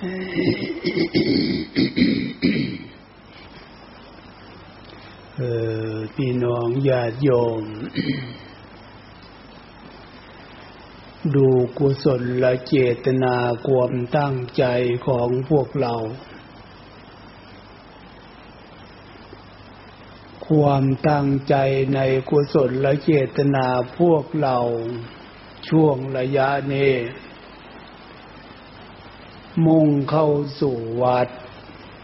เออพี่น้องญาติโยม ดูกุศลละเจตนาความตั้งใจของพวกเรา ความตั้งใจในกุศลละเจตนาพวกเรา ช่วงระยะนี้ มุ่งเข้าสู่วัด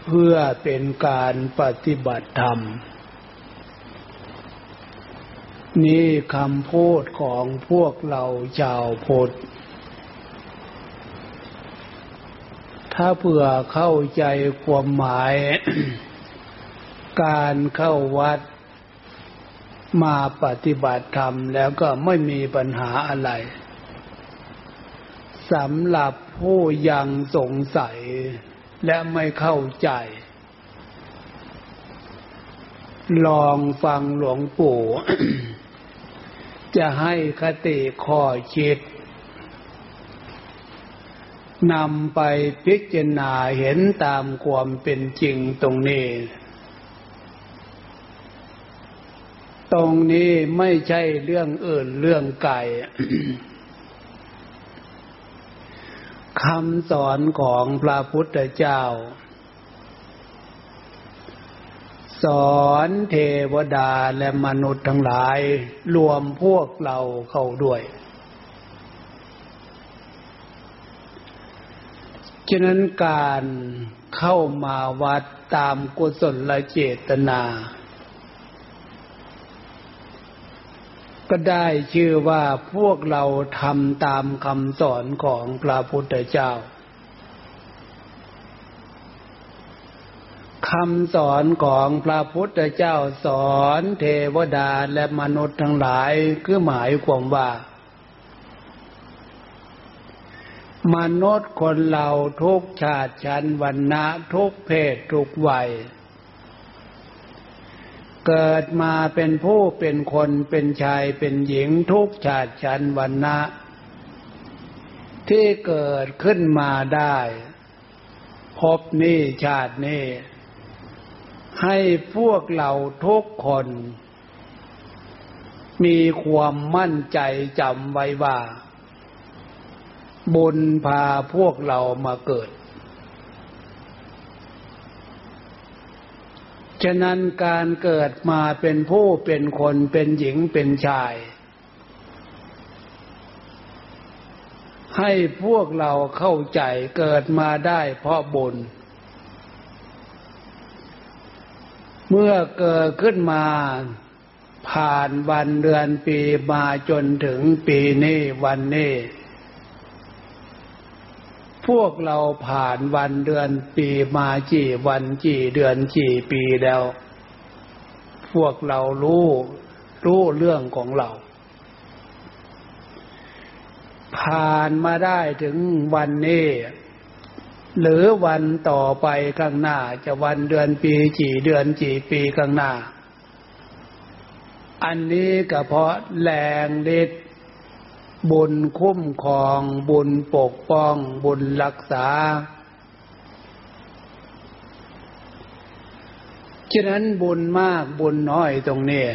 เพื่อเป็นการปฏิบัติธรรม นี่คำพูดของพวกเราชาวพุทธถ้าเผื่อเข้าใจความหมาย การเข้าวัด มาปฏิบัติธรรมแล้วก็ไม่มีปัญหาอะไรสำหรับ ผู้ยังสงสัยและไม่เข้าใจ ลองฟังหลวงปู่ จะให้คติข้อคิดนำไปพิจารณาเห็นตามความเป็นจริงตรงนี้ ตรงนี้ไม่ใช่เรื่องอื่นเรื่องไก่ คำสอนของพระพุทธเจ้า สอนเทวดาและมนุษย์ทั้งหลาย รวมพวกเราเข้าด้วย ฉะนั้นการเข้ามาวัดตามกุศลเจตนา ก็ได้ชื่อว่าพวกเราทำตามคำสอนของพระพุทธเจ้าคำสอนของพระพุทธเจ้าสอนเทวดาและมนุษย์ทั้งหลายคือหมายความว่า มนุษย์คนเราทุกชาติชั้นวันนะทุกเพศทุกวัย เกิดมาเป็นผู้เป็นคนเป็นชายเป็นหญิงทุกชาติชั้นวันนะที่เกิดขึ้นมาได้พบนี่ชาตินี้ ให้พวกเราทุกคน มีความมั่นใจจำไว้ว่า บุญพาพวกเรามาเกิด ฉะนั้นการเกิดมาเป็นผู้เป็นคนเป็นหญิงเป็นชาย ให้พวกเราเข้าใจเกิดมาได้เพราะบุญ เมื่อเกิดขึ้นมาผ่านวันเดือนปีมาจนถึงปีนี้วันนี้ พวกเราผ่านวันเดือนปีมากี่วันกี่เดือนกี่ปีแล้ว พวกเรารู้ รู้เรื่องของเรา ผ่านมาได้ถึงวันนี้หรือวันต่อไปข้างหน้าจะวันเดือนปีกี่เดือนกี่ปีข้างหน้า อันนี้ก็เพราะแรงเล็ด บุญคุ้มครอง บุญปกป้อง บุญรักษา ฉะนั้นบุญมากบุญน้อยตรงนี้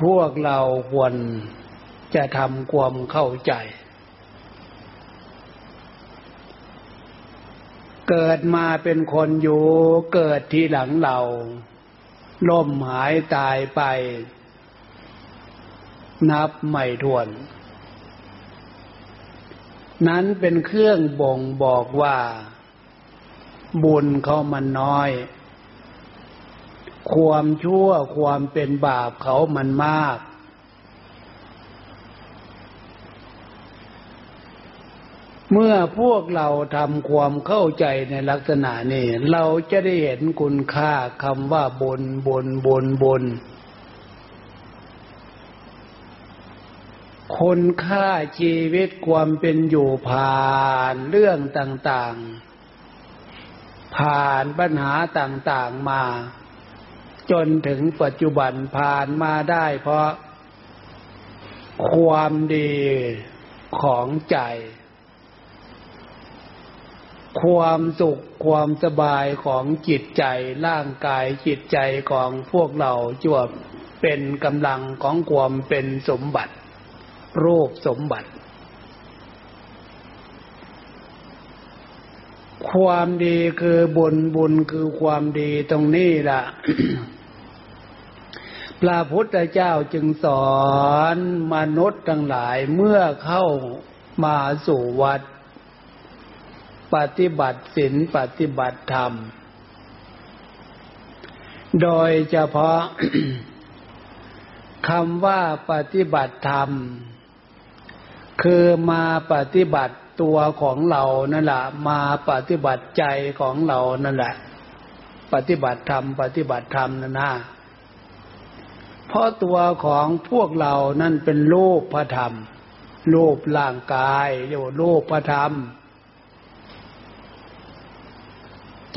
พวกเราควรจะทำความเข้าใจ เกิดมาเป็นคนอยู่ เกิดทีหลังเรา ล่มหายตายไป นับไม่ถ้วน นั้นเป็นเครื่องบ่งบอกว่า บุญเขามันน้อย ความชั่วความเป็นบาปเขามันมาก เมื่อพวกเราทำความเข้าใจในลักษณะนี้ เราจะได้เห็นคุณค่าคำว่าบุญบุญบุญบุญบ คุณค่าชีวิตความเป็นอยู่ผ่านเรื่องต่างๆ ผ่านปัญหาต่างๆมา จนถึงปัจจุบันผ่านมาได้เพราะ ความดีของใจ ความสุขความสบายของจิตใจร่างกายจิตใจของพวกเราจวบเป็นกำลังของความเป็นสมบัติ รูปสมบัติ ความดีคือบุญบุญคือความดีตรงนี้ล่ะพระพุทธเจ้าจึงสอนมนุษย์ทั้งหลายเมื่อเข้ามาสู่วัด ปฏิบัติศีลปฏิบัติธรรม โดยเฉพาะคำว่าปฏิบัติธรรม คือมาปฏิบัติตัวของเรานั่นแหละมาปฏิบัติใจของเรานั่นแหละ ปฏิบัติธรรม ปฏิบัติธรรมนั่นนะเพราะตัวของพวกเรานั่นเป็นรูปพระธรรมรูปร่างกายเรียกว่ารูปพระธรรม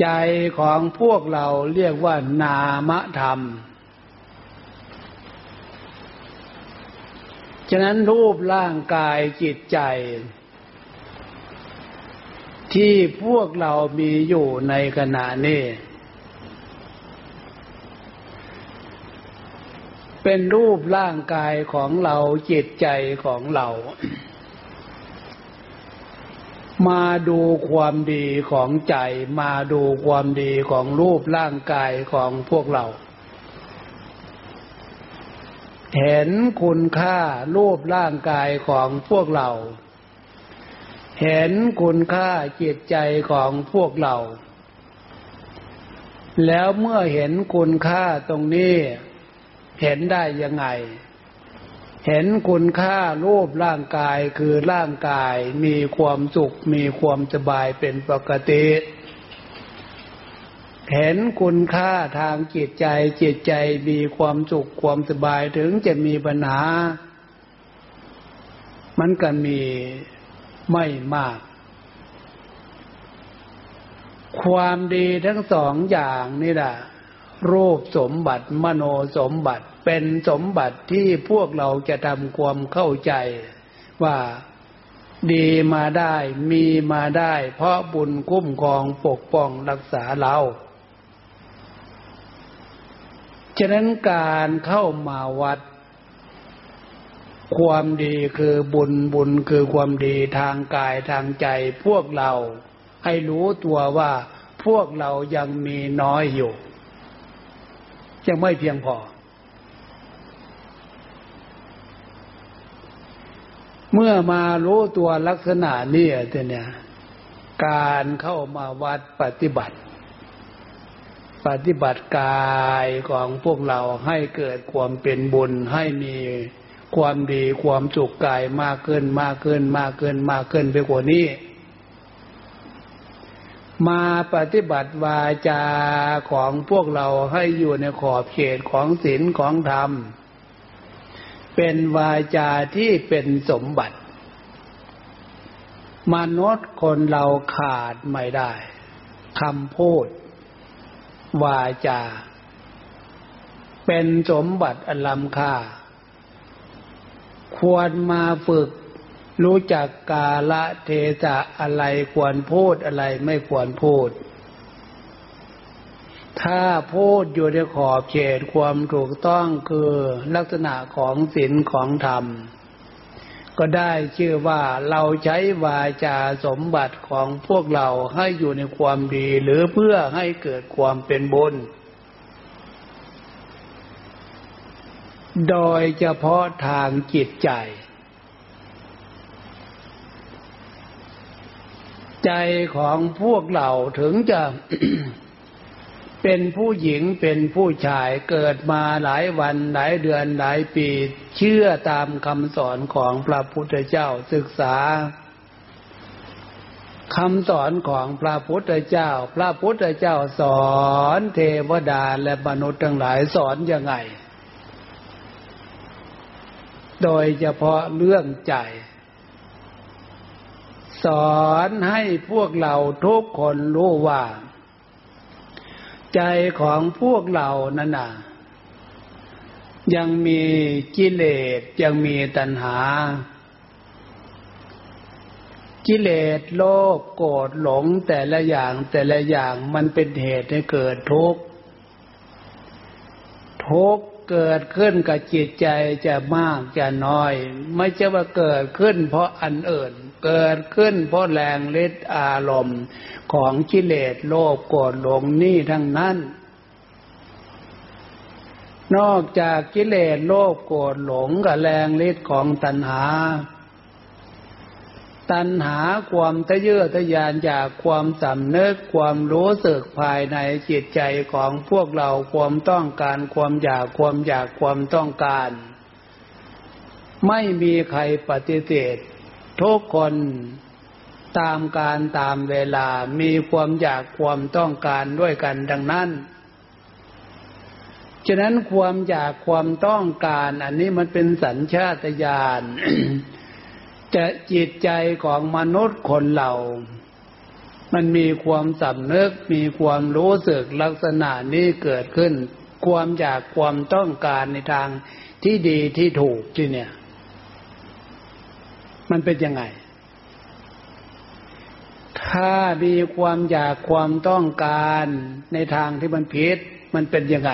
ใจของพวกเราเรียกว่านามธรรม ฉะนั้นรูปร่างกายจิตใจ ที่พวกเรามีอยู่ในขณะนี้ เป็นรูปร่างกายของเราจิตใจของเรา มาดูความดีของใจ มาดูความดีของรูปร่างกายของพวกเรา เห็นคุณค่ารูปร่างกายของพวกเรา เห็นคุณค่าจิตใจของพวกเรา แล้วเมื่อเห็นคุณค่าตรงนี้ เห็นได้ยังไง เห็นคุณค่ารูปร่างกายคือร่างกายมีความสุขมีความสบายเป็นปกติเเห็นคุณค่าทางจิตใจจิตใจมีความสุขความสบายถึงจะมีปัญหา มันก็มีไม่มาก ความดีทั้งสองอย่างนี่แหละรูปสมบัติมโนสมบัติเป็นสมบัติที่พวกเราจะทำความเข้าใจ ว่าดีมาได้มีมาได้ เพราะบุญคุ้มครองปกป้องรักษาเรา ฉะนั้นการเข้ามาวัด ความดีคือบุญบุญคือความดีทางกายทางใจ พวกเราให้รู้ตัวว่าพวกเรายังมีน้อยอยู่ ยังไม่เพียงพอ เมื่อมารู้ตัวลักษณะนี้เนี่ย การเข้ามาวัดปฏิบัติ ปฏิบัติกายของพวกเราให้เกิดความเป็นบุญให้มีความดีความสุขกายมากขึ้นมากขึ้นมากขึ้นมากขึ้นไปกว่านี้ มาปฏิบัติวาจาของพวกเราให้อยู่ในขอบเขตของศีลของธรรม เป็นวาจาที่เป็นสมบัติ มนุษย์คนเราขาดไม่ได้คำพูด วาจา เป็นสมบัติอันล้ำค่า ควรมาฝึก รู้จักกาละเทศะอะไรควรพูดอะไรไม่ควรพูด ถ้าพูดอยู่ในขอบเขตความถูกต้องคือลักษณะของศีลของธรรม ก็ได้ชื่อว่าเราใช้วาจาสมบัติของพวกเราให้อยู่ในความดี หรือเพื่อให้เกิดความเป็นบุญ โดยเฉพาะทางจิตใจ ใจของพวกเราถึงจะ เป็นผู้หญิงเป็นผู้ชายเกิดมาหลายวันหลายเดือนหลายปี เชื่อตามคำสอนของพระพุทธเจ้าศึกษาคำสอนของพระพุทธเจ้า พระพุทธเจ้าสอนเทวดาและมนุษย์ทั้งหลายสอนยังไง โดยเฉพาะเรื่องใจ สอนให้พวกเราทุกคนรู้ว่า ใจของพวกเรานั่นน่ะ ยังมีกิเลสยังมีตัณหา กิเลสโลภโกรธหลงแต่ละอย่างแต่ละอย่างมันเป็นเหตุให้เกิดทุกข์ทุกข์เกิดขึ้นกับจิตใจจะมากจะน้อย ไม่ใช่ว่าเกิดขึ้นเพราะอันอื่น เกิดขึ้นเพราะแรงฤทธิ์อารมณ์ของกิเลสโลภโกรธหลงนี่ทั้งนั้น นอกจากกิเลสโลภโกรธหลงกับแรงฤทธิ์ของตัณหา ตัณหาความทะเยอทะยานจากความสำนึกความรู้สึกภายในจิตใจของพวกเราความต้องการความอยากความอยากความต้องการไม่มีใครปฏิเสธ ทุกคนตามการตามเวลามีความอยากความต้องการด้วยกันดังนั้น ฉะนั้นความอยากความต้องการอันนี้มันเป็นสัญชาตญาณจะจิตใจของมนุษย์คนเรามันมีความสำนึกมีความรู้สึกลักษณะนี้เกิดขึ้น ความอยากความต้องการในทางที่ดีที่ถูกที่เนี่ย มันเป็นยังไง ถ้ามีความอยากความต้องการในทางที่มันผิด มันเป็นยังไง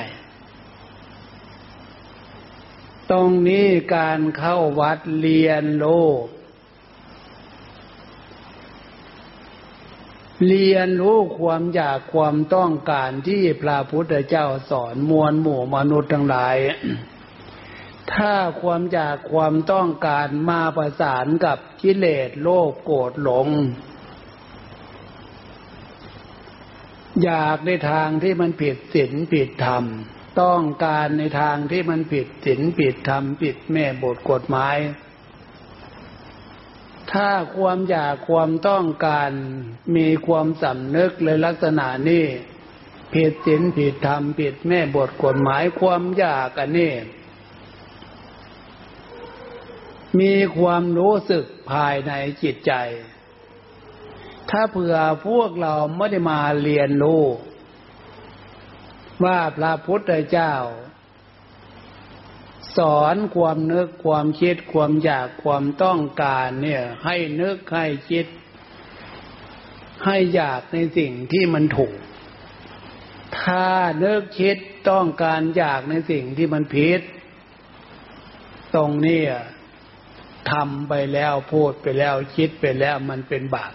ตรงนี้การเข้าวัดเรียนโลก เรียนรู้ความอยากความต้องการที่พระพุทธเจ้าสอนมวลหมู่มนุษย์ทั้งหลาย ถ้าความอยากความต้องการมาประสานกับกิเลสโลภโกรธหลง อยากในทางที่มันผิดศีลผิดธรรม ต้องการในทางที่มันผิดศีลผิดธรรมผิดแม่บทกฎหมาย ถ้าความอยากความต้องการมีความสำนึกเลยลักษณะนี้ผิดศีลผิดธรรมผิดแม่บทกฎหมายความอยากอันนี้ มีความรู้สึกภายในจิตใจ ถ้าเผื่อพวกเราไม่ได้มาเรียนรู้ ว่าพระพุทธเจ้า สอนความนึกความคิดความอยากความต้องการเนี่ย ให้นึกให้คิด ให้อยากในสิ่งที่มันถูก ถ้านึกคิดต้องการอยากในสิ่งที่มันผิด ตรงนี้ ทำไปแล้วพูดไปแล้วคิดไปแล้วมันเป็นบาป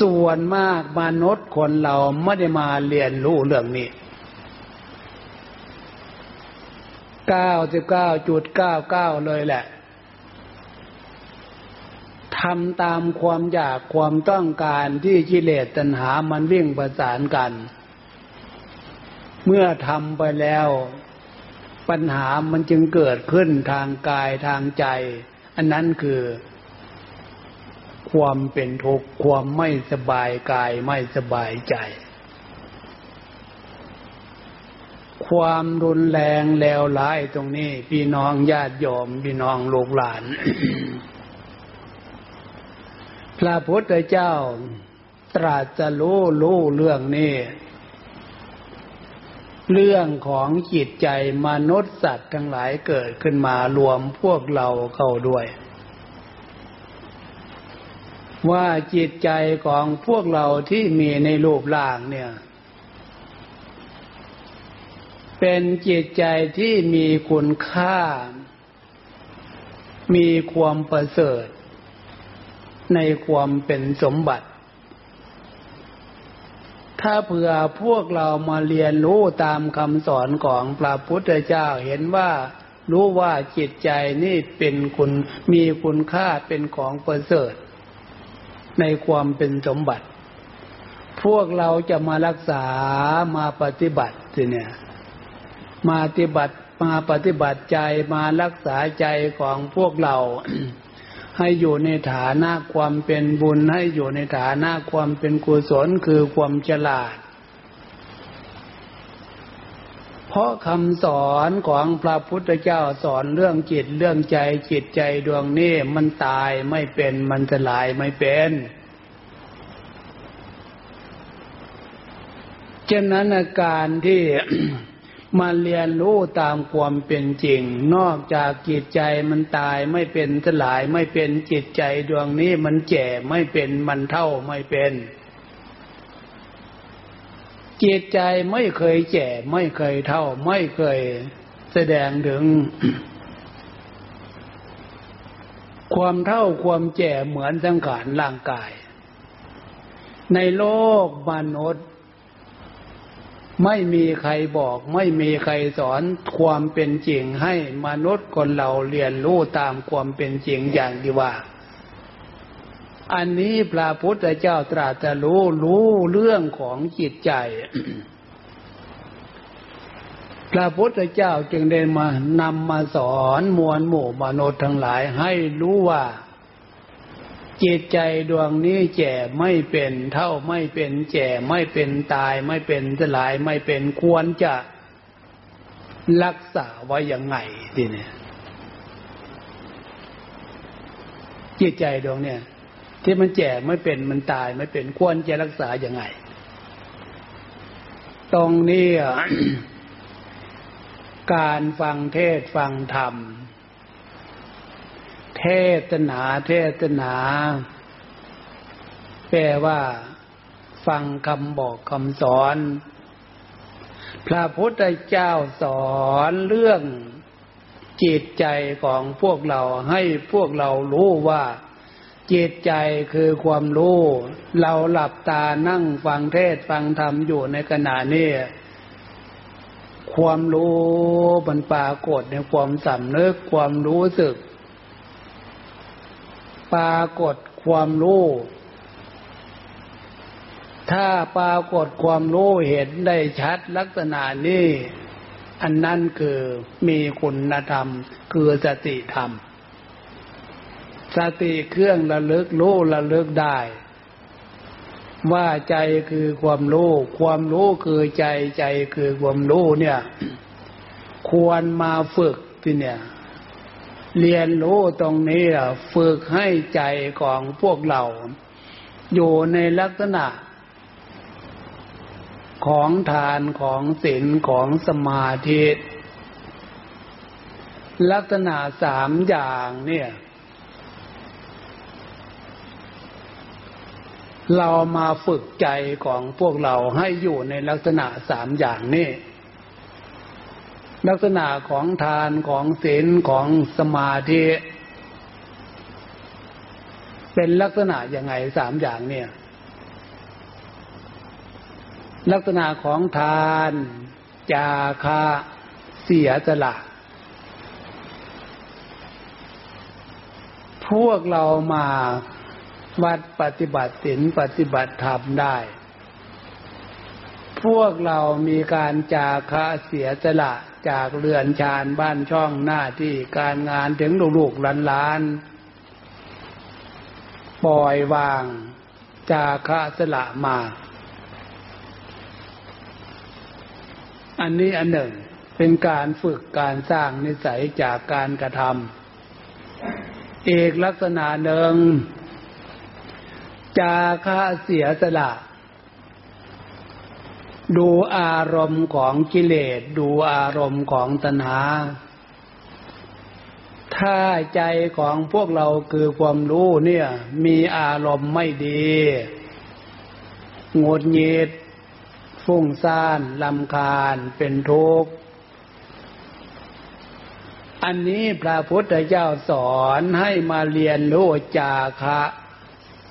ส่วนมากมนุษย์คนเราไม่ได้มาเรียนรู้เรื่องนี้เก้าสิบเก้าจุดเก้าเก้าเลยแหละทำตามความอยากความต้องการที่กิเลสตัณหามันวิ่งประสานกัน เมื่อทำไปแล้ว ปัญหามันจึงเกิดขึ้นทางกายทางใจ อันนั้นคือ ความเป็นทุกข์ความไม่สบายกายไม่สบายใจ ความรุนแรงแล้วร้ายตรงนี้ พี่น้องญาติโยมพี่น้องลูกหลาน พระพุทธเจ้าตรัสจะรู้รู้เรื่องนี้ เรื่องของจิตใจมนุษย์สัตว์ทั้งหลายเกิดขึ้นมารวมพวกเราเข้าด้วย ว่าจิตใจของพวกเราที่มีในรูปร่างเนี่ย เป็นจิตใจที่มีคุณค่า มีความประเสริฐ ในความเป็นสมบัติ ถ้าเผื่อพวกเรามาเรียนรู้ตามคำสอนของพระพุทธเจ้าเห็นว่ารู้ว่าจิตใจนี่เป็นคุณมีคุณค่าเป็นของประเสริฐ ในความเป็นสมบัติ พวกเราจะมารักษามาปฏิบัติสิเนี่ย มาปฏิบัติมาปฏิบัติใจมารักษาใจของพวกเรา ให้อยู่ในฐานะความเป็นบุญให้อยู่ในฐานะความเป็นกุศลคือความฉลาด เพราะคำสอนของพระพุทธเจ้าสอนเรื่องจิตเรื่องใจจิตใจดวงนี้มันตายไม่เป็นมันสลายไม่เป็นฉะนั้นอาการที่ มาเรียนรู้ตามความเป็นจริง นอกจากจิตใจมันตายไม่เป็นสลายไม่เป็นจิตใจดวงนี้มันแก่ไม่เป็นมันเท่าไม่เป็น จิตใจไม่เคยแก่ไม่เคยเท่า ไม่เคยแสดงถึง ความเท่าความแก่เหมือนสังขารร่างกาย ในโลกมนุษย์ ไม่มีใครบอก ไม่มีใครสอนความเป็นจริงให้มนุษย์คนเราเรียนรู้ตามความเป็นจริงอย่างที่ว่า อันนี้พระพุทธเจ้าตรัสรู้รู้เรื่องของจิตใจ พระพุทธเจ้าจึงได้มานำมาสอนมวลหมู่มนุษย์ทั้งหลายให้รู้ว่า จิตใจดวงนี้แก่ไม่เป็นเท่าไม่เป็นแก่ไม่เป็นตายไม่เป็นสลายไม่เป็นควรจะรักษาไว้อย่างไงทีเนี่ยจิตใจดวงเนี่ย ที่มันแก่ไม่เป็นมันตายไม่เป็นควรจะรักษาอย่างไง ตรงนี้การฟังเทศฟังธรรม เทศนา เทศนา แปลว่า ฟังคำบอกคำสอน พระพุทธเจ้าสอนเรื่องจิตใจของพวกเราให้พวกเรารู้ว่า จิตใจคือความรู้ เราหลับตานั่งฟังเทศฟังธรรมอยู่ในขณะนี้ความรู้มันปรากฏในความสำนึกความรู้สึก ปรากฏความรู้ ถ้าปรากฏความรู้เห็นได้ชัดลักษณะนี้ อันนั้นคือมีคุณธรรม คือสติธรรม สติเครื่องระลึกรู้ระลึกได้ ว่าใจคือความรู้ ความรู้คือใจใจคือความรู้เนี่ย ควรมาฝึกที่เนี่ย เรียนรู้ตรงนี้ฝึกให้ใจของพวกเรา อยู่ในลักษณะ ของทานของศีลของสมาธิ ลักษณะสามอย่างเนี่ย เรามาฝึกใจของพวกเราให้อยู่ในลักษณะสามอย่างนี้ ลักษณะของทานของศีลของสมาธิเป็นลักษณะยังไงสามอย่างเนี่ย ลักษณะของทาน จาคาเสียสละพวกเรามาวัดปฏิบัติศีลปฏิบัติธรรมได้ พวกเรามีการจาคะเสียสละ จากเรือนชานบ้านช่องหน้าที่การงานถึงลูกหลานปล่อยวาง จาคะสละมา อันนี้อันหนึ่งเป็นการฝึกการสร้างนิสัยจากการกระทำเอกลักษณะหนึ่ง จาคะเสียสละ ดูอารมณ์ของกิเลส ดูอารมณ์ของตัณหา ถ้าใจของพวกเราคือความรู้เนี่ย มีอารมณ์ไม่ดีงดหงิดฟุ้งซ่านลำคาญเป็นทุกข์ อันนี้พระพุทธเจ้าสอนให้มาเรียนรู้จาคะ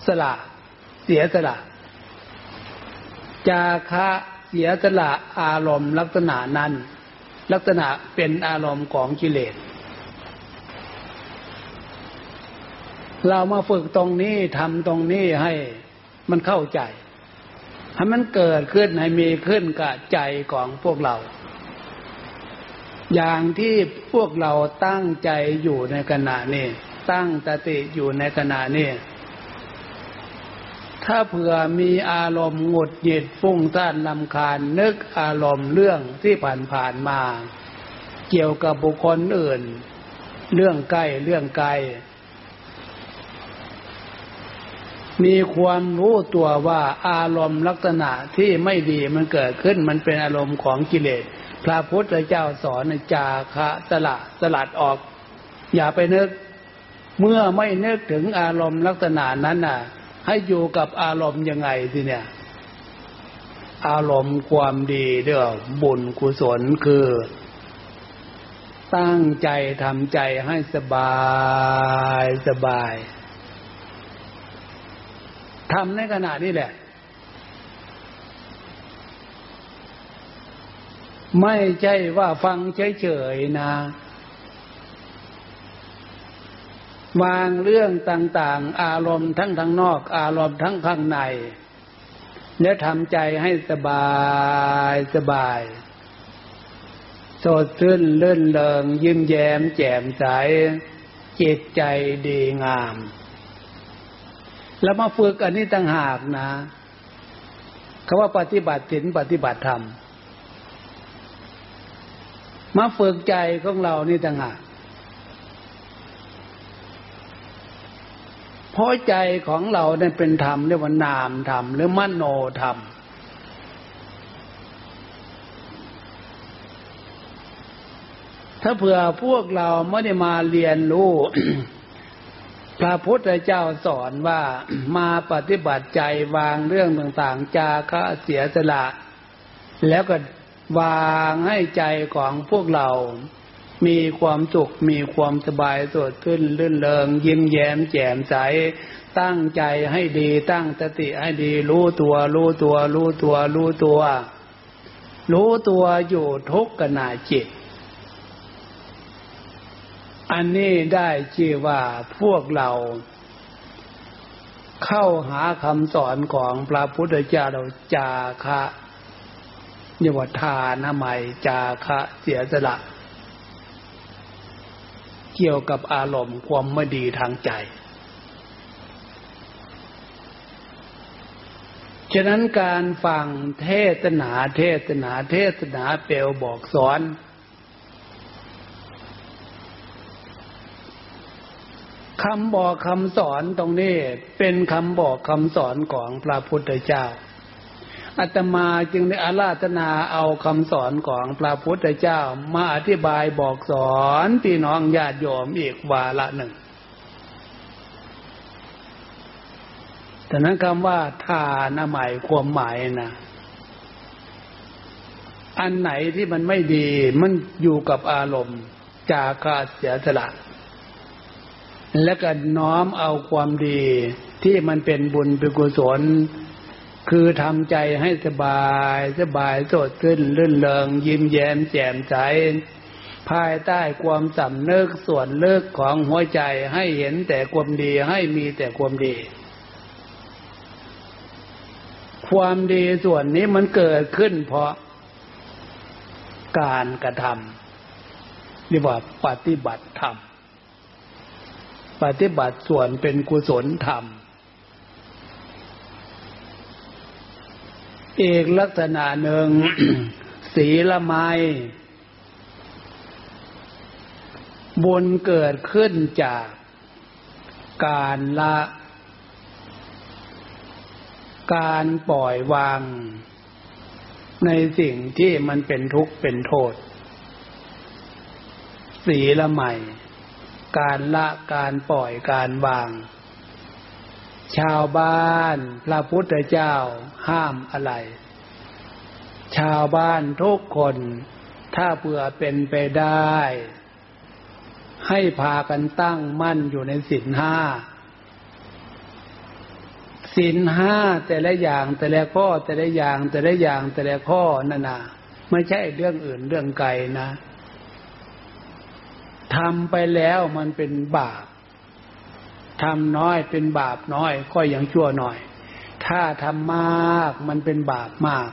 สละ เสียสละ จาคะ เสียสละอารมณ์ลักษณะนั้น ลักษณะเป็นอารมณ์ของกิเลส เรามาฝึกตรงนี้ทำตรงนี้ให้มันเข้าใจให้มันเกิดขึ้นให้มีขึ้นกับใจของพวกเรา อย่างที่พวกเราตั้งใจอยู่ในขณะนี้ ตั้งสติอยู่ในขณะนี้ ถ้าเผื่อมีอารมณ์หงุดหงิดฟุ้งซ่านลำคาญนึกอารมณ์เรื่องที่ผ่านผ่านมา เกี่ยวกับบุคคลอื่น เรื่องใกล้เรื่องไกล มีความรู้ตัวว่าอารมณ์ลักษณะที่ไม่ดีมันเกิดขึ้นมันเป็นอารมณ์ของกิเลส พระพุทธเจ้าสอนจาคะสละสลัดออก อย่าไปนึก เมื่อไม่นึกถึงอารมณ์ลักษณะนั้นน่ะ ให้อยู่กับอารมณ์ยังไงสิเนี่ย อารมณ์ความดีเด้อบุญกุศลคือ ตั้งใจทำใจให้สบายสบายทำในขณะนี้แหละ ไม่ใช่ว่าฟังเฉยๆนะ วางเรื่องต่างๆ อารมณ์ทั้งทางนอก อารมณ์ทั้งข้างใน และทำใจให้สบายสบาย สดชื่นเลื่นเลิง ยิ้มแย้มแจ่มใส จิตใจดีงาม แล้วมาฝึกอันนี้ต่างหากนะคำว่าปฏิบัติศีลปฏิบัติธรรม มาฝึกใจของเรานี่ต่างหาก เพราะใจของเราเนี่ยเป็นธรรมเรียกว่านามธรรมหรือมโนธรรมถ้าเผื่อพวกเราไม่ได้มาเรียนรู้ พระพุทธเจ้าสอนว่ามาปฏิบัติใจวางเรื่องต่างๆ จาคะเสียสละ แล้วก็วางให้ใจของพวกเรา มีความสุขมีความสบายสดขึ้นลื่นเริงยิ้มแย้มแจ่มใส ตั้งใจให้ดีตั้งสติให้ดี รู้ตัว รู้ตัว รู้ตัว รู้ตัว รู้ตัวอยู่ทุกขณะจิต อันนี้ได้ชื่อว่าพวกเราเข้าหาคำสอนของพระพุทธเจ้าเราจาคะยวทานามัยจาคะเสียสละ เกี่ยวกับอารมณ์ความไม่ดีทางใจ ฉะนั้นการฟังเทศนาเทศนาเทศนาเปลวบอกสอน คำบอกคำสอนตรงนี้เป็นคำบอกคำสอนของพระพุทธเจ้า อาตมาจึงได้อาราธนาเอาคำสอนของพระพุทธเจ้ามาอธิบายบอกสอนพี่น้องญาติโยมอีกวาละหนึ่งแต่นั้นคำว่าทานหมายความหมายนะอันไหนที่มันไม่ดีมันอยู่กับอารมณ์ จากาเสียสละ และก็น้อมเอาความดีที่มันเป็นบุญเป็นกุศล คือทำใจให้สบายสบายสดขึ้นลื่นเริงยิ้มแย้มแจ่มใสภายใต้ความสำนึกส่วนเลิกของหัวใจให้เห็นแต่ความดีให้มีแต่ความดี ความดีส่วนนี้มันเกิดขึ้นเพราะการกระทำเรียกว่าปฏิบัติธรรม ปฏิบัติส่วนเป็นกุศลธรรม อีกลักษณะหนึ่งศีละไมบุญเกิดขึ้นจากการละ การปล่อยวาง ในสิ่งที่มันเป็นทุกข์เป็นโทษ สีละใหม่ การละการปล่อยการวาง ชาวบ้านพระพุทธเจ้าห้ามอะไร ชาวบ้านทุกคน ถ้าเผื่อเป็นไปได้ ให้พากันตั้งมั่นอยู่ในศีลห้าศีลห้าแต่ละอย่างแต่ละข้อแต่ละอย่างแต่ละอย่างแต่ละข้อนั่นนะไม่ใช่เรื่องอื่นเรื่องไกลนะทำไปแล้วมันเป็นบาป ทำน้อยเป็นบาปน้อยก็ยังชั่วหน่อย ถ้าทำมากมันเป็นบาปมาก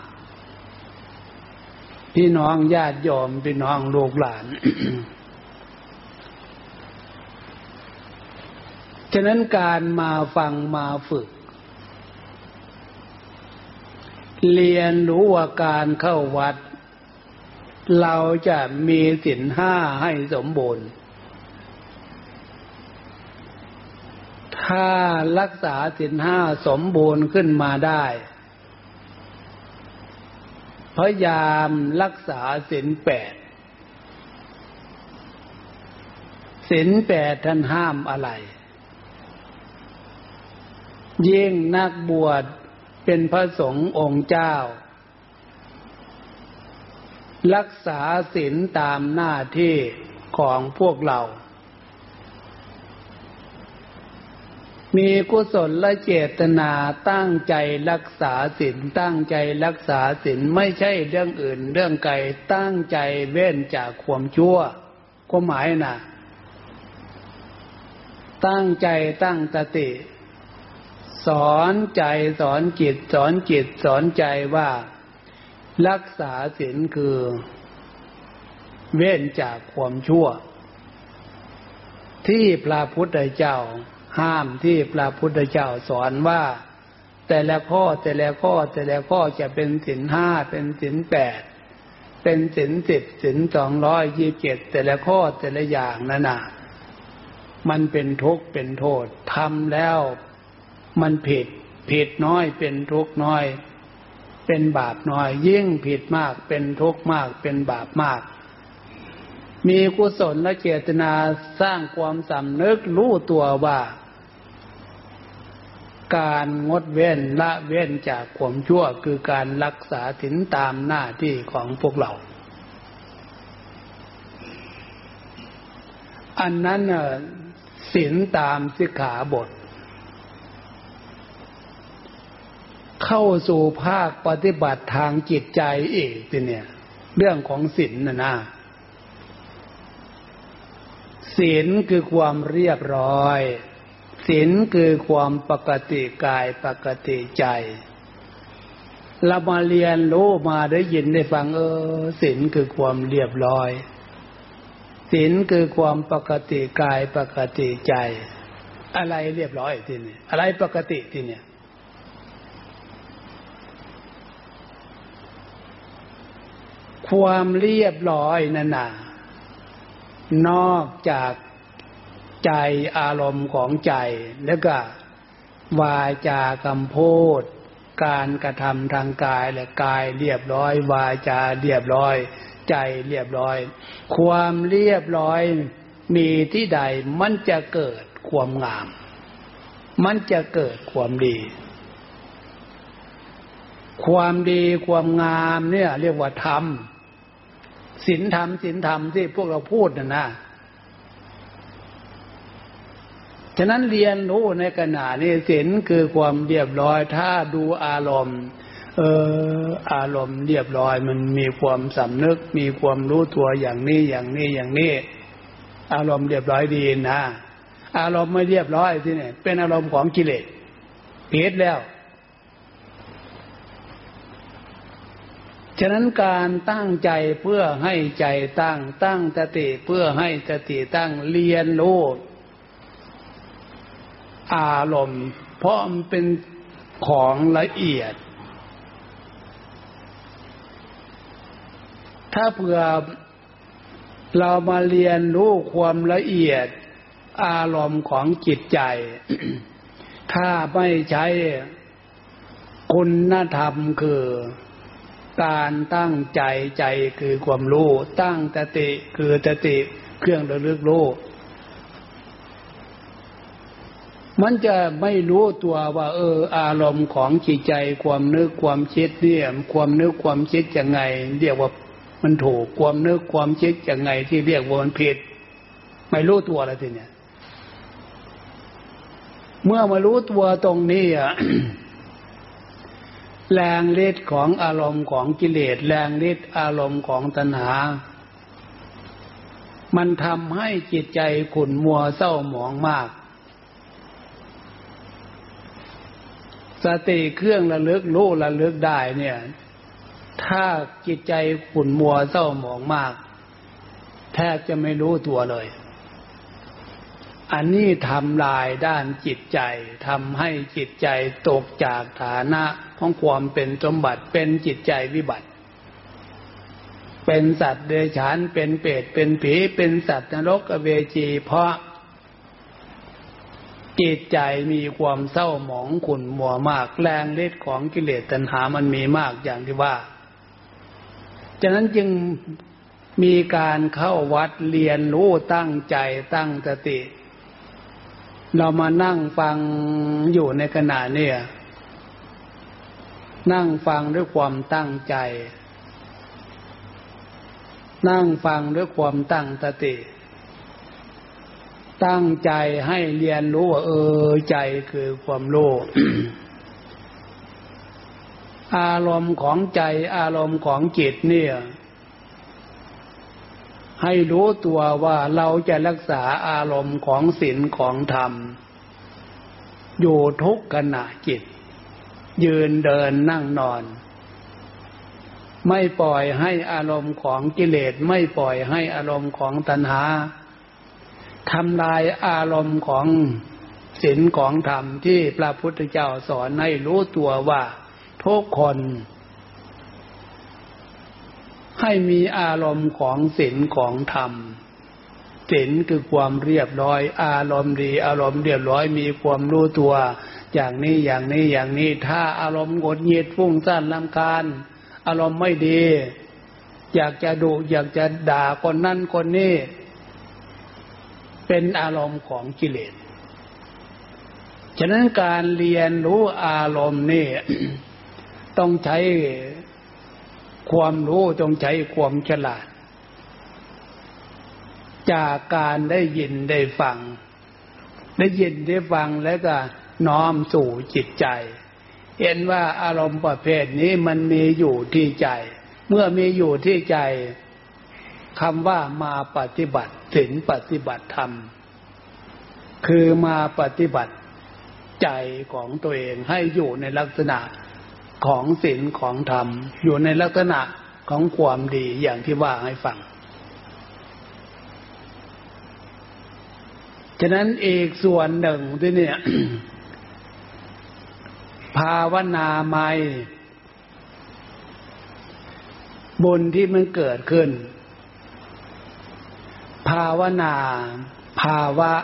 พี่น้องญาติโยมพี่น้องลูกหลาน ฉะนั้นการมาฟังมาฝึก เรียนรู้ว่าการเข้าวัด เราจะมีสินห้าให้สมบูรณ์ ถ้ารักษาสินห้าสมบูรณ์ขึ้นมาได้พยายามรักษาศีลแปดศีลแปดท่านห้ามอะไร ยิ่งนักบวชเป็นพระสงฆ์องค์เจ้า รักษาศีลตามหน้าที่ของพวกเรา มีกุศลและเจตนาตั้งใจรักษาศีลตั้งใจรักษาศีลไม่ใช่เรื่องอื่น เรื่องไกลตั้งใจเว้นจากความชั่วก็หมายนะตั้งใจตั้งตติ สอนใจสอนจิต สอนจิตสอนใจว่า รักษาศีลคือ เว้นจากความชั่ว ที่พระพุทธเจ้า ห้ามที่พระพุทธเจ้าสอนว่า แต่ละข้อแต่ละข้อแต่ละข้อจะเป็นศีลห้าเป็นศีลแปดเป็นศีลสิบศีลสองร้อยยี่สิบเจ็ดแต่ละข้อแต่ละอย่างนั่นน่ะมันเป็นทุกข์เป็นโทษทำแล้ว มันผิดผิดน้อยเป็นทุกข์น้อย เป็นบาปน้อย ยิ่งผิดมากเป็นทุกข์มากเป็นบาปมาก มีกุศลและเจตนาสร้างความสำนึกรู้ตัวว่า การงดเว้นละเว้นจากความชั่วคือการรักษาถินตามหน้าที่ของพวกเรา อันนั้นศีลตามสิกขาบท เข้าสู่ภาคปฏิบัติทางจิตใจเอกทีเนี่ย เรื่องของศีลนะนะศีลคือความเรียบร้อย ศีลคือความปกติกายปกติใจ เรามาเรียนรู้มาได้ยินได้ฟังเออศีลคือความเรียบร้อยศีลคือความปกติกายปกติใจ อะไรเรียบร้อยทีนี้อะไรปกติทีเนี่ยความเรียบร้อยนั่นน่ะนอกจาก ใจอารมณ์ของใจ แล้วก็วาจากำพูดการกระทำทางกายและกายเรียบร้อย วาจาเรียบร้อย ใจเรียบร้อย ความเรียบร้อยมีที่ใดมันจะเกิดความงาม มันจะเกิดความดี ความดีความงามเนี่ย เรียกว่าธรรมศีลธรรมศีลธรรมที่พวกเราพูดนะนะ ฉะนั้นเรียนรู้ในขณะนี้ศีลคือความเรียบร้อย ถ้าดูอารมณ์เอออารมณ์เรียบร้อย มันมีความสำนึก มีความรู้ตัวอย่างนี้อย่างนี้อย่างนี้ อารมณ์เรียบร้อยดีนะอารมณ์ไม่เรียบร้อยที่นี่เป็นอารมณ์ของกิเลสผิดแล้ว ฉะนั้นการตั้งใจเพื่อให้ใจตั้งตั้งสติเพื่อให้สติตั้งเรียนรู้ อารมณ์ เพราะมันเป็นของละเอียด ถ้าเผื่อเรามาเรียนรู้ความละเอียด อารมณ์ของจิตใจ ถ้าไม่ใช้คุณธรรมคือการตั้งใจใจคือความรู้ ตั้งตติคือตติเครื่องระลึกรู้ มันจะไม่รู้ตัวว่าเอออารมณ์ของจิตใจความนึกความคิดเนี่ยความนึกความคิดยังไง เรียกว่ามันถูกความนึกความคิดอย่างไง ที่เรียกว่ามันผิด ไม่รู้ตัวแล้วทีเนี้ยเมื่อมารู้ตัวตรงนี้อะแรงฤทธิ์ของอารมณ์ของกิเลสแรงฤทธิ์อารมณ์ของตัณหา มันทำให้จิตใจขุ่นมัวเศร้าหมองมาก สติเครื่องระลึกรู้ระลึกได้เนี่ย ถ้าจิตใจขุ่นมัวเศร้าหมองมาก แทบจะไม่รู้ตัวเลย อันนี้ทำลายด้านจิตใจทำให้จิตใจตกจากฐานะของความเป็นสมบัติเป็นจิตใจวิบัติ เป็นสัตว์เดรัจฉานเป็นเปรตเป็นผีเป็นสัตว์นรกเวจี เพราะ จิตใจมีความเศร้าหมองขุ่นมัวมาก แรงฤทธิ์ของกิเลสตัณหามันมีมากอย่างที่ว่าฉะนั้นจึงมีการเข้าวัดเรียนรู้ตั้งใจตั้งสติ เรามานั่งฟังอยู่ในขณะเนี้นั่งฟังด้วยความตั้งใจ นั่งฟังด้วยความตั้งสติ ตั้งใจให้เรียนรู้ว่าเออใจคือความรู้อารมณ์ของใจอารมณ์ของจิตเนี่ย ให้รู้ตัวว่าเราจะรักษาอารมณ์ของศีลของธรรม อยู่ทุกขณะจิต ยืนเดินนั่งนอน ไม่ปล่อยให้อารมณ์ของกิเลสไม่ปล่อยให้อารมณ์ของตัณหา ทำลายอารมณ์ของศีลของธรรมที่พระพุทธเจ้าสอนให้รู้ตัวว่าทุกคน ให้มีอารมณ์ของศีลของธรรมศีลคือความเรียบร้อย อารมณ์ดี อารมณ์เรียบร้อยมีความรู้ตัว อย่างนี้อย่างนี้อย่างนี้ ถ้าอารมณ์กดเงียดฟุ้งซ่านลำคาญอารมณ์ไม่ดี อยากจะดุอยากจะด่าคนนั้นคนนี้ เป็นอารมณ์ของกิเลส ฉะนั้นการเรียนรู้อารมณ์นี่ต้องใช้ความรู้ต้องใช้ความฉลาด จากการได้ยินได้ฟัง ได้ยินได้ฟังแล้วก็น้อมสู่จิตใจ เห็นว่าอารมณ์ประเภทนี้มันมีอยู่ที่ใจ เมื่อมีอยู่ที่ใจ คำว่ามาปฏิบัติศีลปฏิบัติธรรม คือมาปฏิบัติใจของตัวเองให้อยู่ในลักษณะของศีลของธรรม อยู่ในลักษณะของความดีอย่างที่ว่าให้ฟัง ฉะนั้นอีกส่วนหนึ่งที่เนี่ย ภาวนาไม่บุญที่มันเกิดขึ้น ภาวนา ภาวะ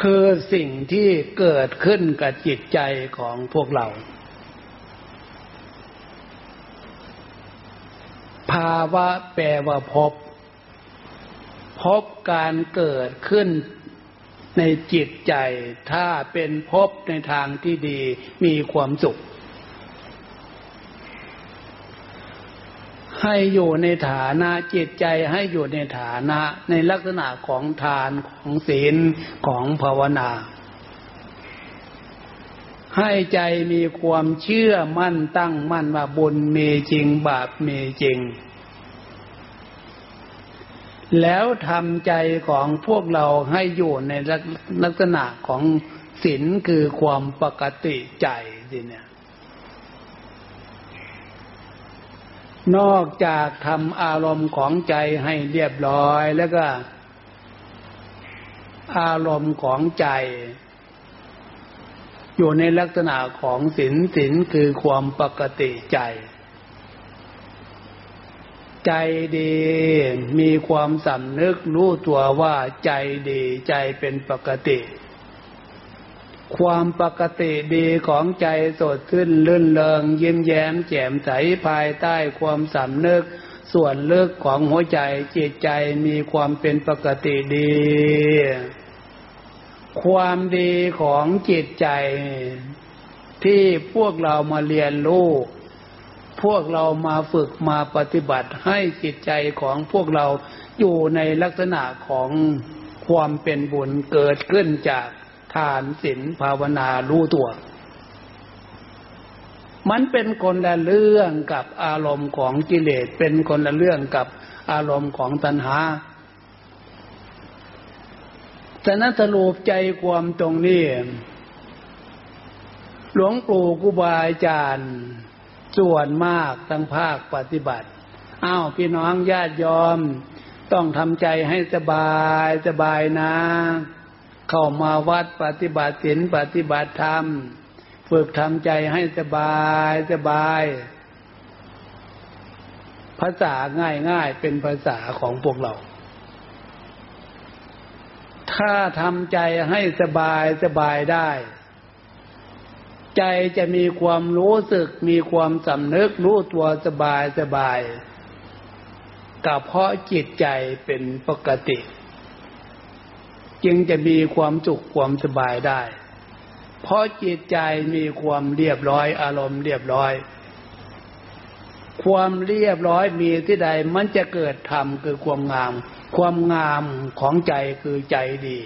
คือสิ่งที่เกิดขึ้นกับจิตใจของพวกเรา ภาวะแปลว่าพบ พบการเกิดขึ้นในจิตใจ ถ้าเป็นพบในทางที่ดีมีความสุข ให้อยู่ในฐานะจิตใจให้อยู่ในฐานะในลักษณะของทานของศีลของภาวนา ให้ใจมีความเชื่อมั่นตั้งมั่นว่าบุญมีจริงบาปมีจริง แล้วทำใจของพวกเราให้อยู่ในลักษณะของศีลคือความปกติใจสิเนี่ย นอกจากทำอารมณ์ของใจให้เรียบร้อยแล้วก็ อารมณ์ของใจ อยู่ในลักษณะของศีลศีลคือความปกติใจ ใจดีมีความสำนึกรู้ตัวว่าใจดีใจเป็นปกติ ความปกติดีของใจสดขึ้นลื่นเริงยิ้มแย้มแจ่มใสภายใต้ความสำนึก ส่วนลึกของหัวใจจิตใจมีความเป็นปกติดี ความดีของจิตใจ ที่พวกเรามาเรียนรู้พวกเรามาฝึกมาปฏิบัติให้จิตใจของพวกเราอยู่ในลักษณะของความเป็นบุญเกิดขึ้นจาก ทานศีลภาวนารู้ตัว มันเป็นคนละเรื่องกับอารมณ์ของกิเลส เป็นคนละเรื่องกับอารมณ์ของตัณหาแต่นั้นสรุปใจความตรงนี้ หลวงปู่กุบาอาจารย์ส่วนมากทั้งภาคปฏิบัติ อ้าวพี่น้องญาติยอม ต้องทำใจให้สบายสบายนะ เข้ามาวัดปฏิบัติศีลปฏิบัติธรรม ฝึกทำใจให้สบายสบายภาษาง่ายง่ายเป็นภาษาของพวกเรา ถ้าทำใจให้สบายสบายได้ ใจจะมีความรู้สึกมีความสำนึกรู้ตัวสบายสบายก็เพราะจิตใจเป็นปกติ จึงจะมีความสุขความสบายได้ เพราะจิตใจมีความเรียบร้อยอารมณ์เรียบร้อย ความเรียบร้อยมีที่ใดมันจะเกิดธรรมคือความงาม ความงามของใจคือใจดี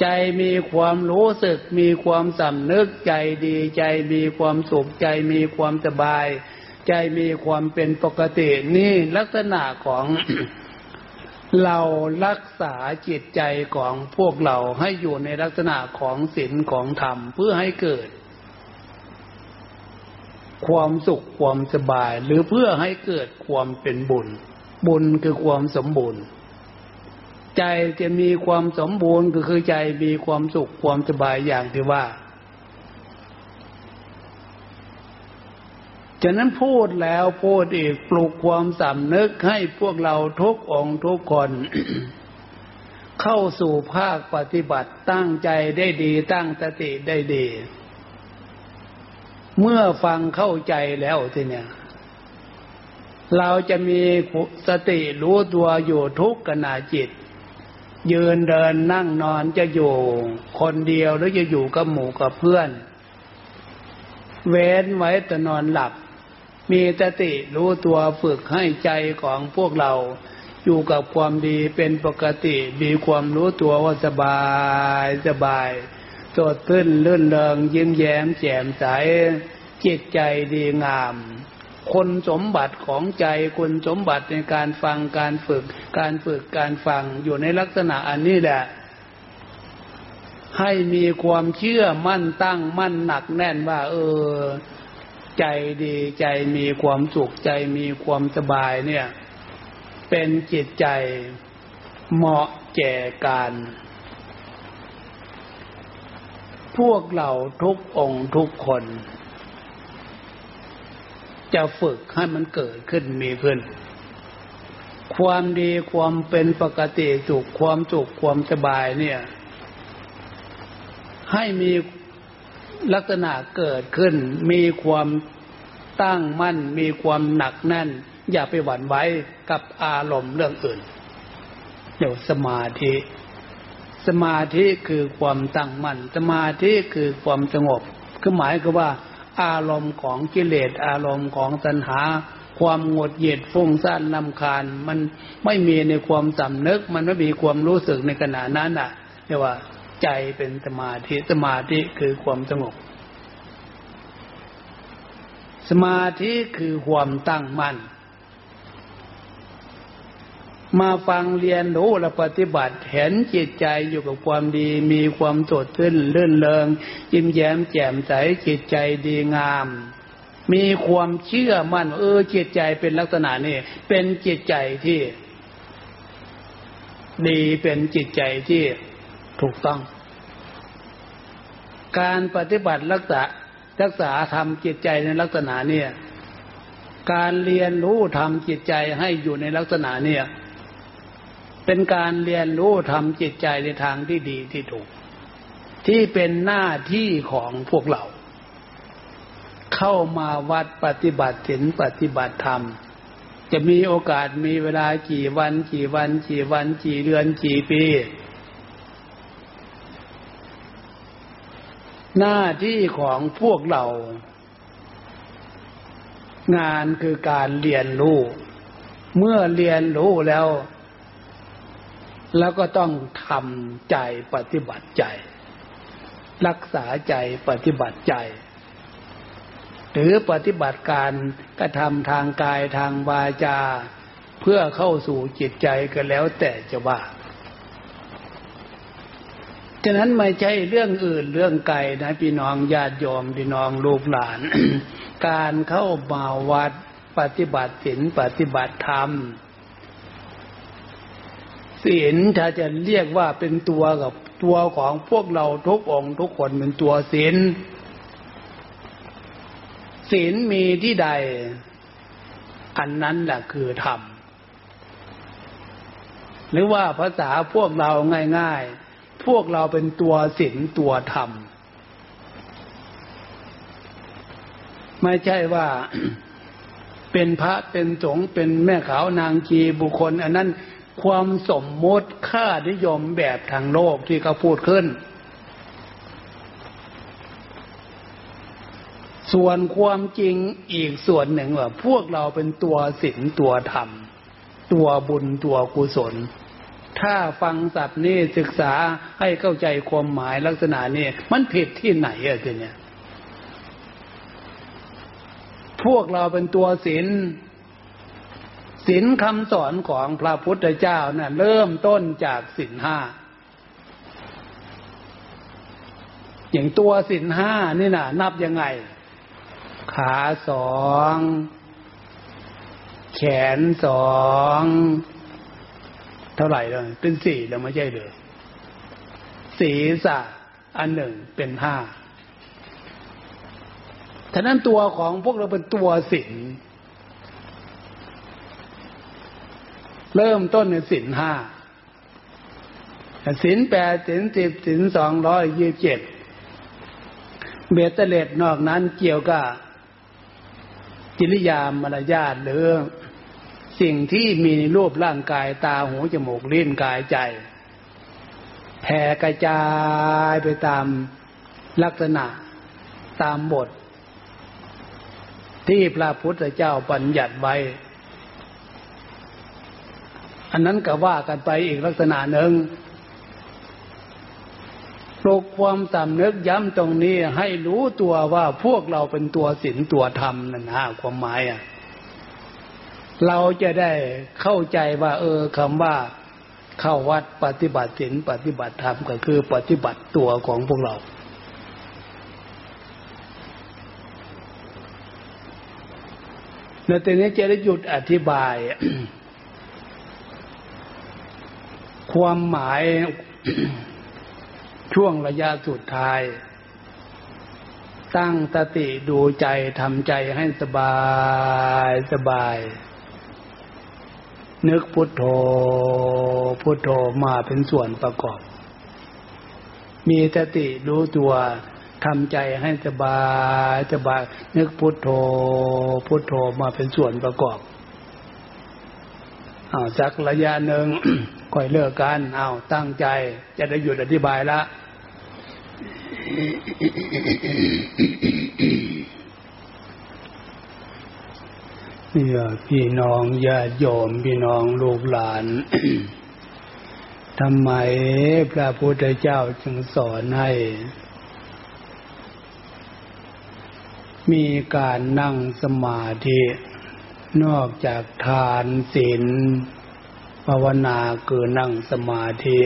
ใจมีความรู้สึกมีความสำนึกใจดี ใจมีความสุขใจมีความสบาย ใจมีความเป็นปกตินี่ลักษณะของ เรารักษาจิตใจของพวกเราให้อยู่ในลักษณะของศีลของธรรมเพื่อให้เกิด ความสุขความสบาย หรือเพื่อให้เกิดความเป็นบุญ บุญคือความสมบูรณ์ ใจจะมีความสมบูรณ์ก็คือใจมีความสุขความสบายอย่างที่ว่า ฉะนั้นพูดแล้วพูดอีกปลุกความสำนึกให้พวกเราทุกองทุกคน เข้าสู่ภาคปฏิบัติตั้งใจได้ดีตั้งสติได้ดี เมื่อฟังเข้าใจแล้วทีเนี้ยเราจะมีสติรู้ตัวอยู่ทุกขณะจิต ยืนเดินนั่งนอนจะอยู่คนเดียวหรือจะอยู่กับหมู่กับเพื่อนเว้นไว้แต่นอนหลับ มีสติรู้ตัวฝึกให้ใจของพวกเรา อยู่กับความดีเป็นปกติ มีความรู้ตัวว่าสบายสบายสดขึ้นลื่นเริงยิ้มแย้มแจ่มใสจิตใจดีงาม คนสมบัติของใจคุณสมบัติในการฟังการฝึก การฝึกการฟังอยู่ในลักษณะอันนี้แหละ ให้มีความเชื่อมั่นตั้งมั่นหนักแน่นว่า เออ ใจดีใจมีความสุขใจมีความสบายเนี่ย เป็นจิตใจเหมาะแก่การ พวกเราทุกองทุกคน จะฝึกให้มันเกิดขึ้นมีขึ้น ความดีความเป็นปกติสุขความสุขความสบายเนี่ย ให้มี ลักษณะเกิดขึ้น มีความตั้งมั่น มีความหนักแน่น อย่าไปหวั่นไหวกับอารมณ์เรื่องอื่นเดี๋ยวสมาธิ สมาธิคือความตั้งมั่น สมาธิคือความสงบคือหมายคือว่า อารมณ์ของกิเลสอารมณ์ของตัณหา ความหงดเหยียดฟุ้งซ่านลำคาญ มันไม่มีในความสำนึก มันไม่มีความรู้สึกในขณะนั้นอะเรียกว่า ใจเป็นสมาธิสมาธิคือความสงบ สมาธิคือความตั้งมั่น มาฟังเรียนรู้และปฏิบัติเห็นจิตใจอยู่กับความดี มีความสดชื่นลื่นเริงยิ้มแย้มแจ่มใสจิตใจดีงาม มีความเชื่อมั่น เออจิตใจเป็นลักษณะนี้เป็นจิตใจที่ ดีเป็นจิตใจที่ ถูกต้อง การปฏิบัติรักษารักษาทำจิตใจในลักษณะเนี่ย การเรียนรู้ทำจิตใจให้อยู่ในลักษณะเนี่ย เป็นการเรียนรู้ทำจิตใจในทางที่ดีที่ถูก ที่เป็นหน้าที่ของพวกเรา เข้ามาวัดปฏิบัติศีลปฏิบัติธรรม จะมีโอกาสมีเวลากี่วัน กี่วัน กี่วัน กี่เดือน กี่ปี หน้าที่ของพวกเรา งานคือการเรียนรู้ เมื่อเรียนรู้แล้ว แล้วก็ต้องทำใจปฏิบัติใจ รักษาใจปฏิบัติใจ หรือปฏิบัติการกระทำทางกายทางวาจา เพื่อเข้าสู่จิตใจก็แล้วแต่จะว่า ฉะนั้นไม่ใช่เรื่องอื่นเรื่องไกลนะพี่น้องญาติโยมพี่น้องลูกหลาน การเข้ามาวัดปฏิบัติศีลปฏิบัติธรรมศีลถ้าจะเรียกว่าเป็นตัวกับตัวของพวกเราทุกองทุกคนเป็นตัวศีลศีลมีที่ใด อันนั้นแหละคือธรรมหรือว่าภาษาพวกเราง่าย ๆ พวกเราเป็นตัวศีลตัวธรรม ไม่ใช่ว่าเป็นพระเป็นสงฆ์เป็นแม่ขาวนางชีบุคคล อันนั้นความสมมติค่านิยมแบบทางโลกที่เขาพูดขึ้น ส่วนความจริงอีกส่วนหนึ่งว่า พวกเราเป็นตัวศีลตัวธรรม ตัวบุญตัวกุศล ถ้าฟังสัตว์นี่ศึกษาให้เข้าใจความหมายลักษณะนี้มันผิดที่ไหนอะทีเนี้ยพวกเราเป็นตัวศีลศีลคำสอนของพระพุทธเจ้านะ่ะ เริ่มต้นจากศีลห้าอย่างตัวศีลห้านี่นะนับยังไง ขาสอง แขนสอง เท่าไหร่เลยเป็นสี่แล้วไม่ใช่เลยศีรษะอันหนึ่งเป็นห้าฉะนั้นตัวของพวกเราเป็นตัวศีลเริ่มต้นในสินห้าสินแปดสินสิบสินสองร้อยยี่สิบเจ็ดเบตเตเลตนอกนั้นเกี่ยวกับจิริยามารยาทหรือ สิ่งที่มีในรูปร่างกายตาหูจมูกลิ้นกายใจแผ่กระจายไปตามลักษณะตามบท ที่พระพุทธเจ้าบัญญัติไว้ อันนั้นก็ว่ากันไปอีกลักษณะหนึ่งปลุกความสำนึกย้ำตรงนี้ให้รู้ตัวว่าพวกเราเป็นตัวศีลตัวธรรมนั่นนะความหมายอะ เราจะได้เข้าใจว่า เออคำว่าเข้าวัดปฏิบัติศีลปฏิบัติธรรมก็คือปฏิบัติตัวของพวกเราแล้วทีนี้จะได้หยุดอธิบาย ความหมายช่วงระยะสุดท้าย ตั้งตติดูใจทำใจให้สบายสบาย นึกพุทโธพุทโธมาเป็นส่วนประกอบ มีสติรู้ตัวทำใจให้สบายสบายนึกพุทโธพุทโธมาเป็นส่วนประกอบอาสักระยะหนึ่งค่อยเลิกกันเอาตั้งใจ จะได้หยุดอธิบายละ เนี่ยพี่น้องญาติโยมพี่น้องลูกหลานทำไมพระพุทธเจ้าจึงสอนให้ มีการนั่งสมาธิ นอกจากทานศีลภาวนาคือนั่งสมาธิ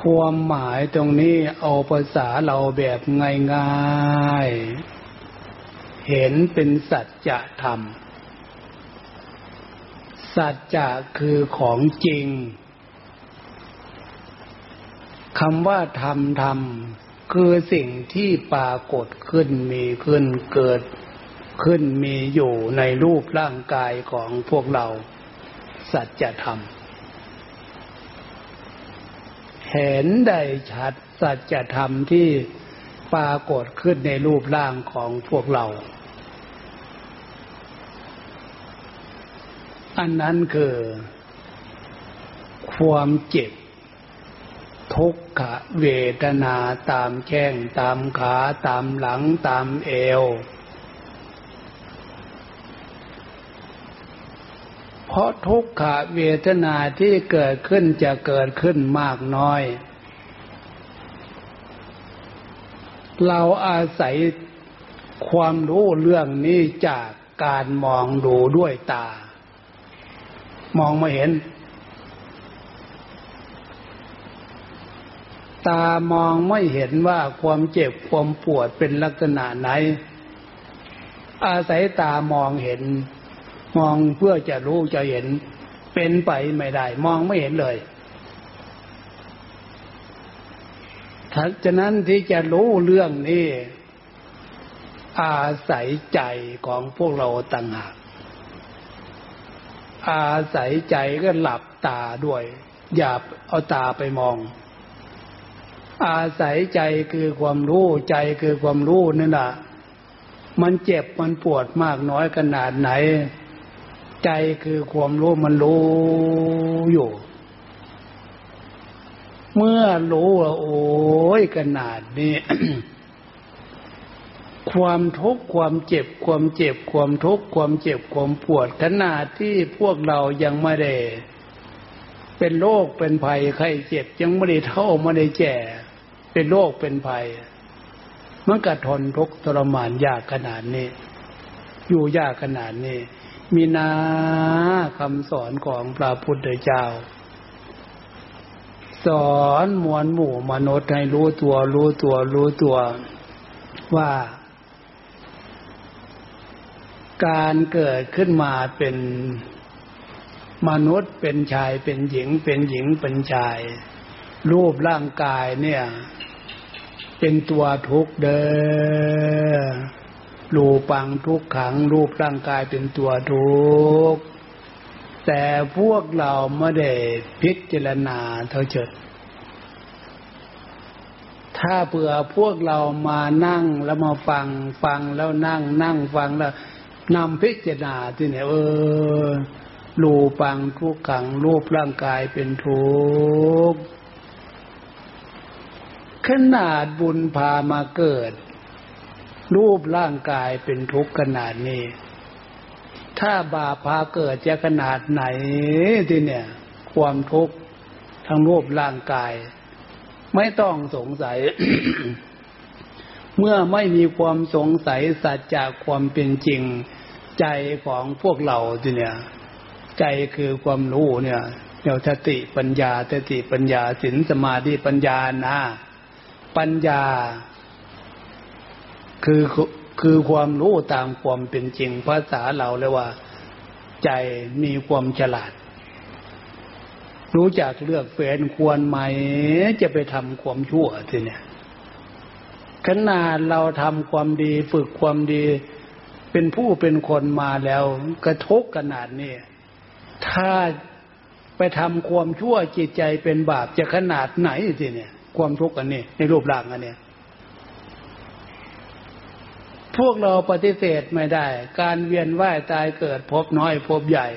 ความหมายตรงนี้เอาภาษาเราแบบง่ายๆ เห็นเป็นสัจธรรม สัจจะคือของจริงคำว่าธรรมธรรมคือสิ่งที่ปรากฏขึ้นมีขึ้นเกิดขึ้นมีอยู่ในรูปร่างกายของพวกเรา สัจธรรม เห็นได้ชัดสัจธรรมที่ปรากฏขึ้นในรูปร่างของพวกเรา อันนั้นคือ ความเจ็บ ทุกขเวทนาตามแข้งตามขาตามหลังตามเอว เพราะทุกขเวทนาที่เกิดขึ้นจะเกิดขึ้นมากน้อย เราอาศัยความรู้เรื่องนี้จากการมองดูด้วยตา มองไม่เห็น ตามองไม่เห็นว่าความเจ็บความปวดเป็นลักษณะไหน อาศัยตามองเห็น มองเพื่อจะรู้จะเห็น เป็นไปไม่ได้ มองไม่เห็นเลยฉะนั้นที่จะรู้เรื่องนี้ อาศัยใจของพวกเราต่างหาก อาศัยใจก็หลับตาด้วย อย่าเอาตาไปมอง อาศัยใจคือความรู้ใจคือความรู้นั่นแหละมันเจ็บมันปวดมากน้อยขนาดไหน ใจคือความรู้มันรู้อยู่ เมื่อรู้ว่าโอ้ยขนาดนี้ ความทุกข์ความเจ็บ ความเจ็บ ความทุกข์ความเจ็บความปวดขนาดที่พวกเรายังไม่ได้เป็นโรคเป็นภัยไข้เจ็บยังไม่ได้เท่าไม่ได้แก่เป็นโรคเป็นภัยมันก็ทนทุกข์ทรมานยากขนาดนี้ อยู่ยากขนาดนี้ มีนาคำสอนของพระพุทธเจ้า สอนมวลหมู่มนุษย์ให้รู้ตัวรู้ตัวรู้ตัวว่า การเกิดขึ้นมาเป็นมนุษย์เป็นชายเป็นหญิง เป็นหญิงเป็นชาย รูปร่างกายเนี่ย เป็นตัวทุกข์เด้อรูปังทุกขังรูปร่างกายเป็นตัวทุกข์แต่พวกเราไม่ได้พิจารณาเท่าเฉิด ถ้าเผื่อพวกเรามานั่งแล้วมาฟังฟังแล้วนั่งนั่งฟังแล้ว นำพิจารณาที่เนี่ยเออรูปังทุกขังรูปร่างกายเป็นทุกข์ขนาดบุญพามาเกิด รูปร่างกายเป็นทุกข์ขนาดนี้ ถ้าบาปพาเกิดจะขนาดไหนที่เนี่ย ความทุกข์ทั้งรูปร่างกาย ไม่ต้องสงสัย เมื่อไม่มีความสงสัยสัจจากความเป็นจริง ใจของพวกเราทีเนี่ย ใจคือความรู้เนี่ยเดี๋ยวสติปัญญาสติปัญญาสินสมาธิปัญญานะปัญญา คือคือความรู้ตามความเป็นจริงภาษาเราเลยว่า ใจมีความฉลาด รู้จักเลือกเฟ้นควรไหม จะไปทำความชั่วทีเนี่ยขนาดเราทำความดีฝึกความดี เป็นผู้เป็นคนมาแล้ว กระทกขนาดนี้ถ้าไปทำความชั่วจิตใจเป็นบาปจะขนาดไหนทีเนี่ย ความทุกข์อันนี้ ในรูปร่างอันนี้พวกเราปฏิเสธไม่ได้ การเวียนว่ายตายเกิดพบน้อยพบใหญ่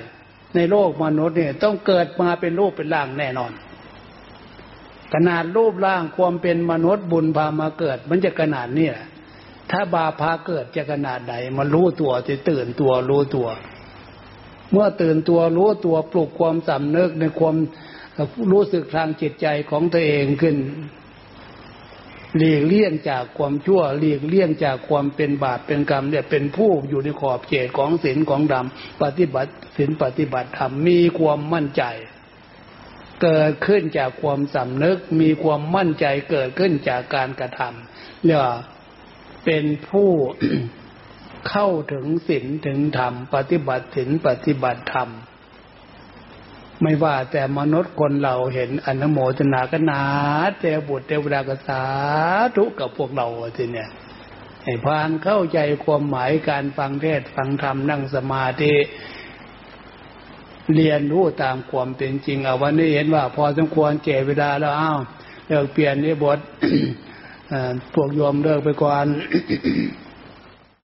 ในโลกมนุษย์เนี่ยต้องเกิดมาเป็นรูปเป็นร่างแน่นอน ขนาดรูปร่างความเป็นมนุษย์บุญพามาเกิด มันจะขนาดนี้แหละ ถ้าบาพาเกิดจะขนาดไหนมันรู้ตัวจะตื่นตัวรู้ตัว เมื่อตื่นตัวรู้ตัวปลุกความสำนึกในความรู้สึกทางจิตใจของตัวเองขึ้นหลีกเลี่ยงจากความชั่วหลีกเลี่ยงจากความเป็นบาปเป็นกรรมเนี่ยเป็นผู้อยู่ในขอบเขตของศีลของธรรมปฏิบัติศีลปฏิบัติธรรมมีความมั่นใจ เกิดขึ้นจากความสำนึก มีความมั่นใจเกิดขึ้นจากการกระทำเนี่ย เป็นผู้เข้าถึงศีลถึงธรรม ปฏิบัติศีลปฏิบัติธรรม ไม่ว่าแต่มนุษย์คนเราเห็นอนโมทนากันนาเทบุตรเทวดากษาทุกกับพวกเราทีเนี่ยให้พานเข้าใจความหมายการฟังเทศฟังธรรมนั่งสมาธิเรียนรู้ตามความเป็นจริงเอาวันนี้เห็นว่า พอสมควรเจเวลาแล้วอ้าวเลิกเปลี่ยนนี่บท พวกโยมเลิกไปก่อน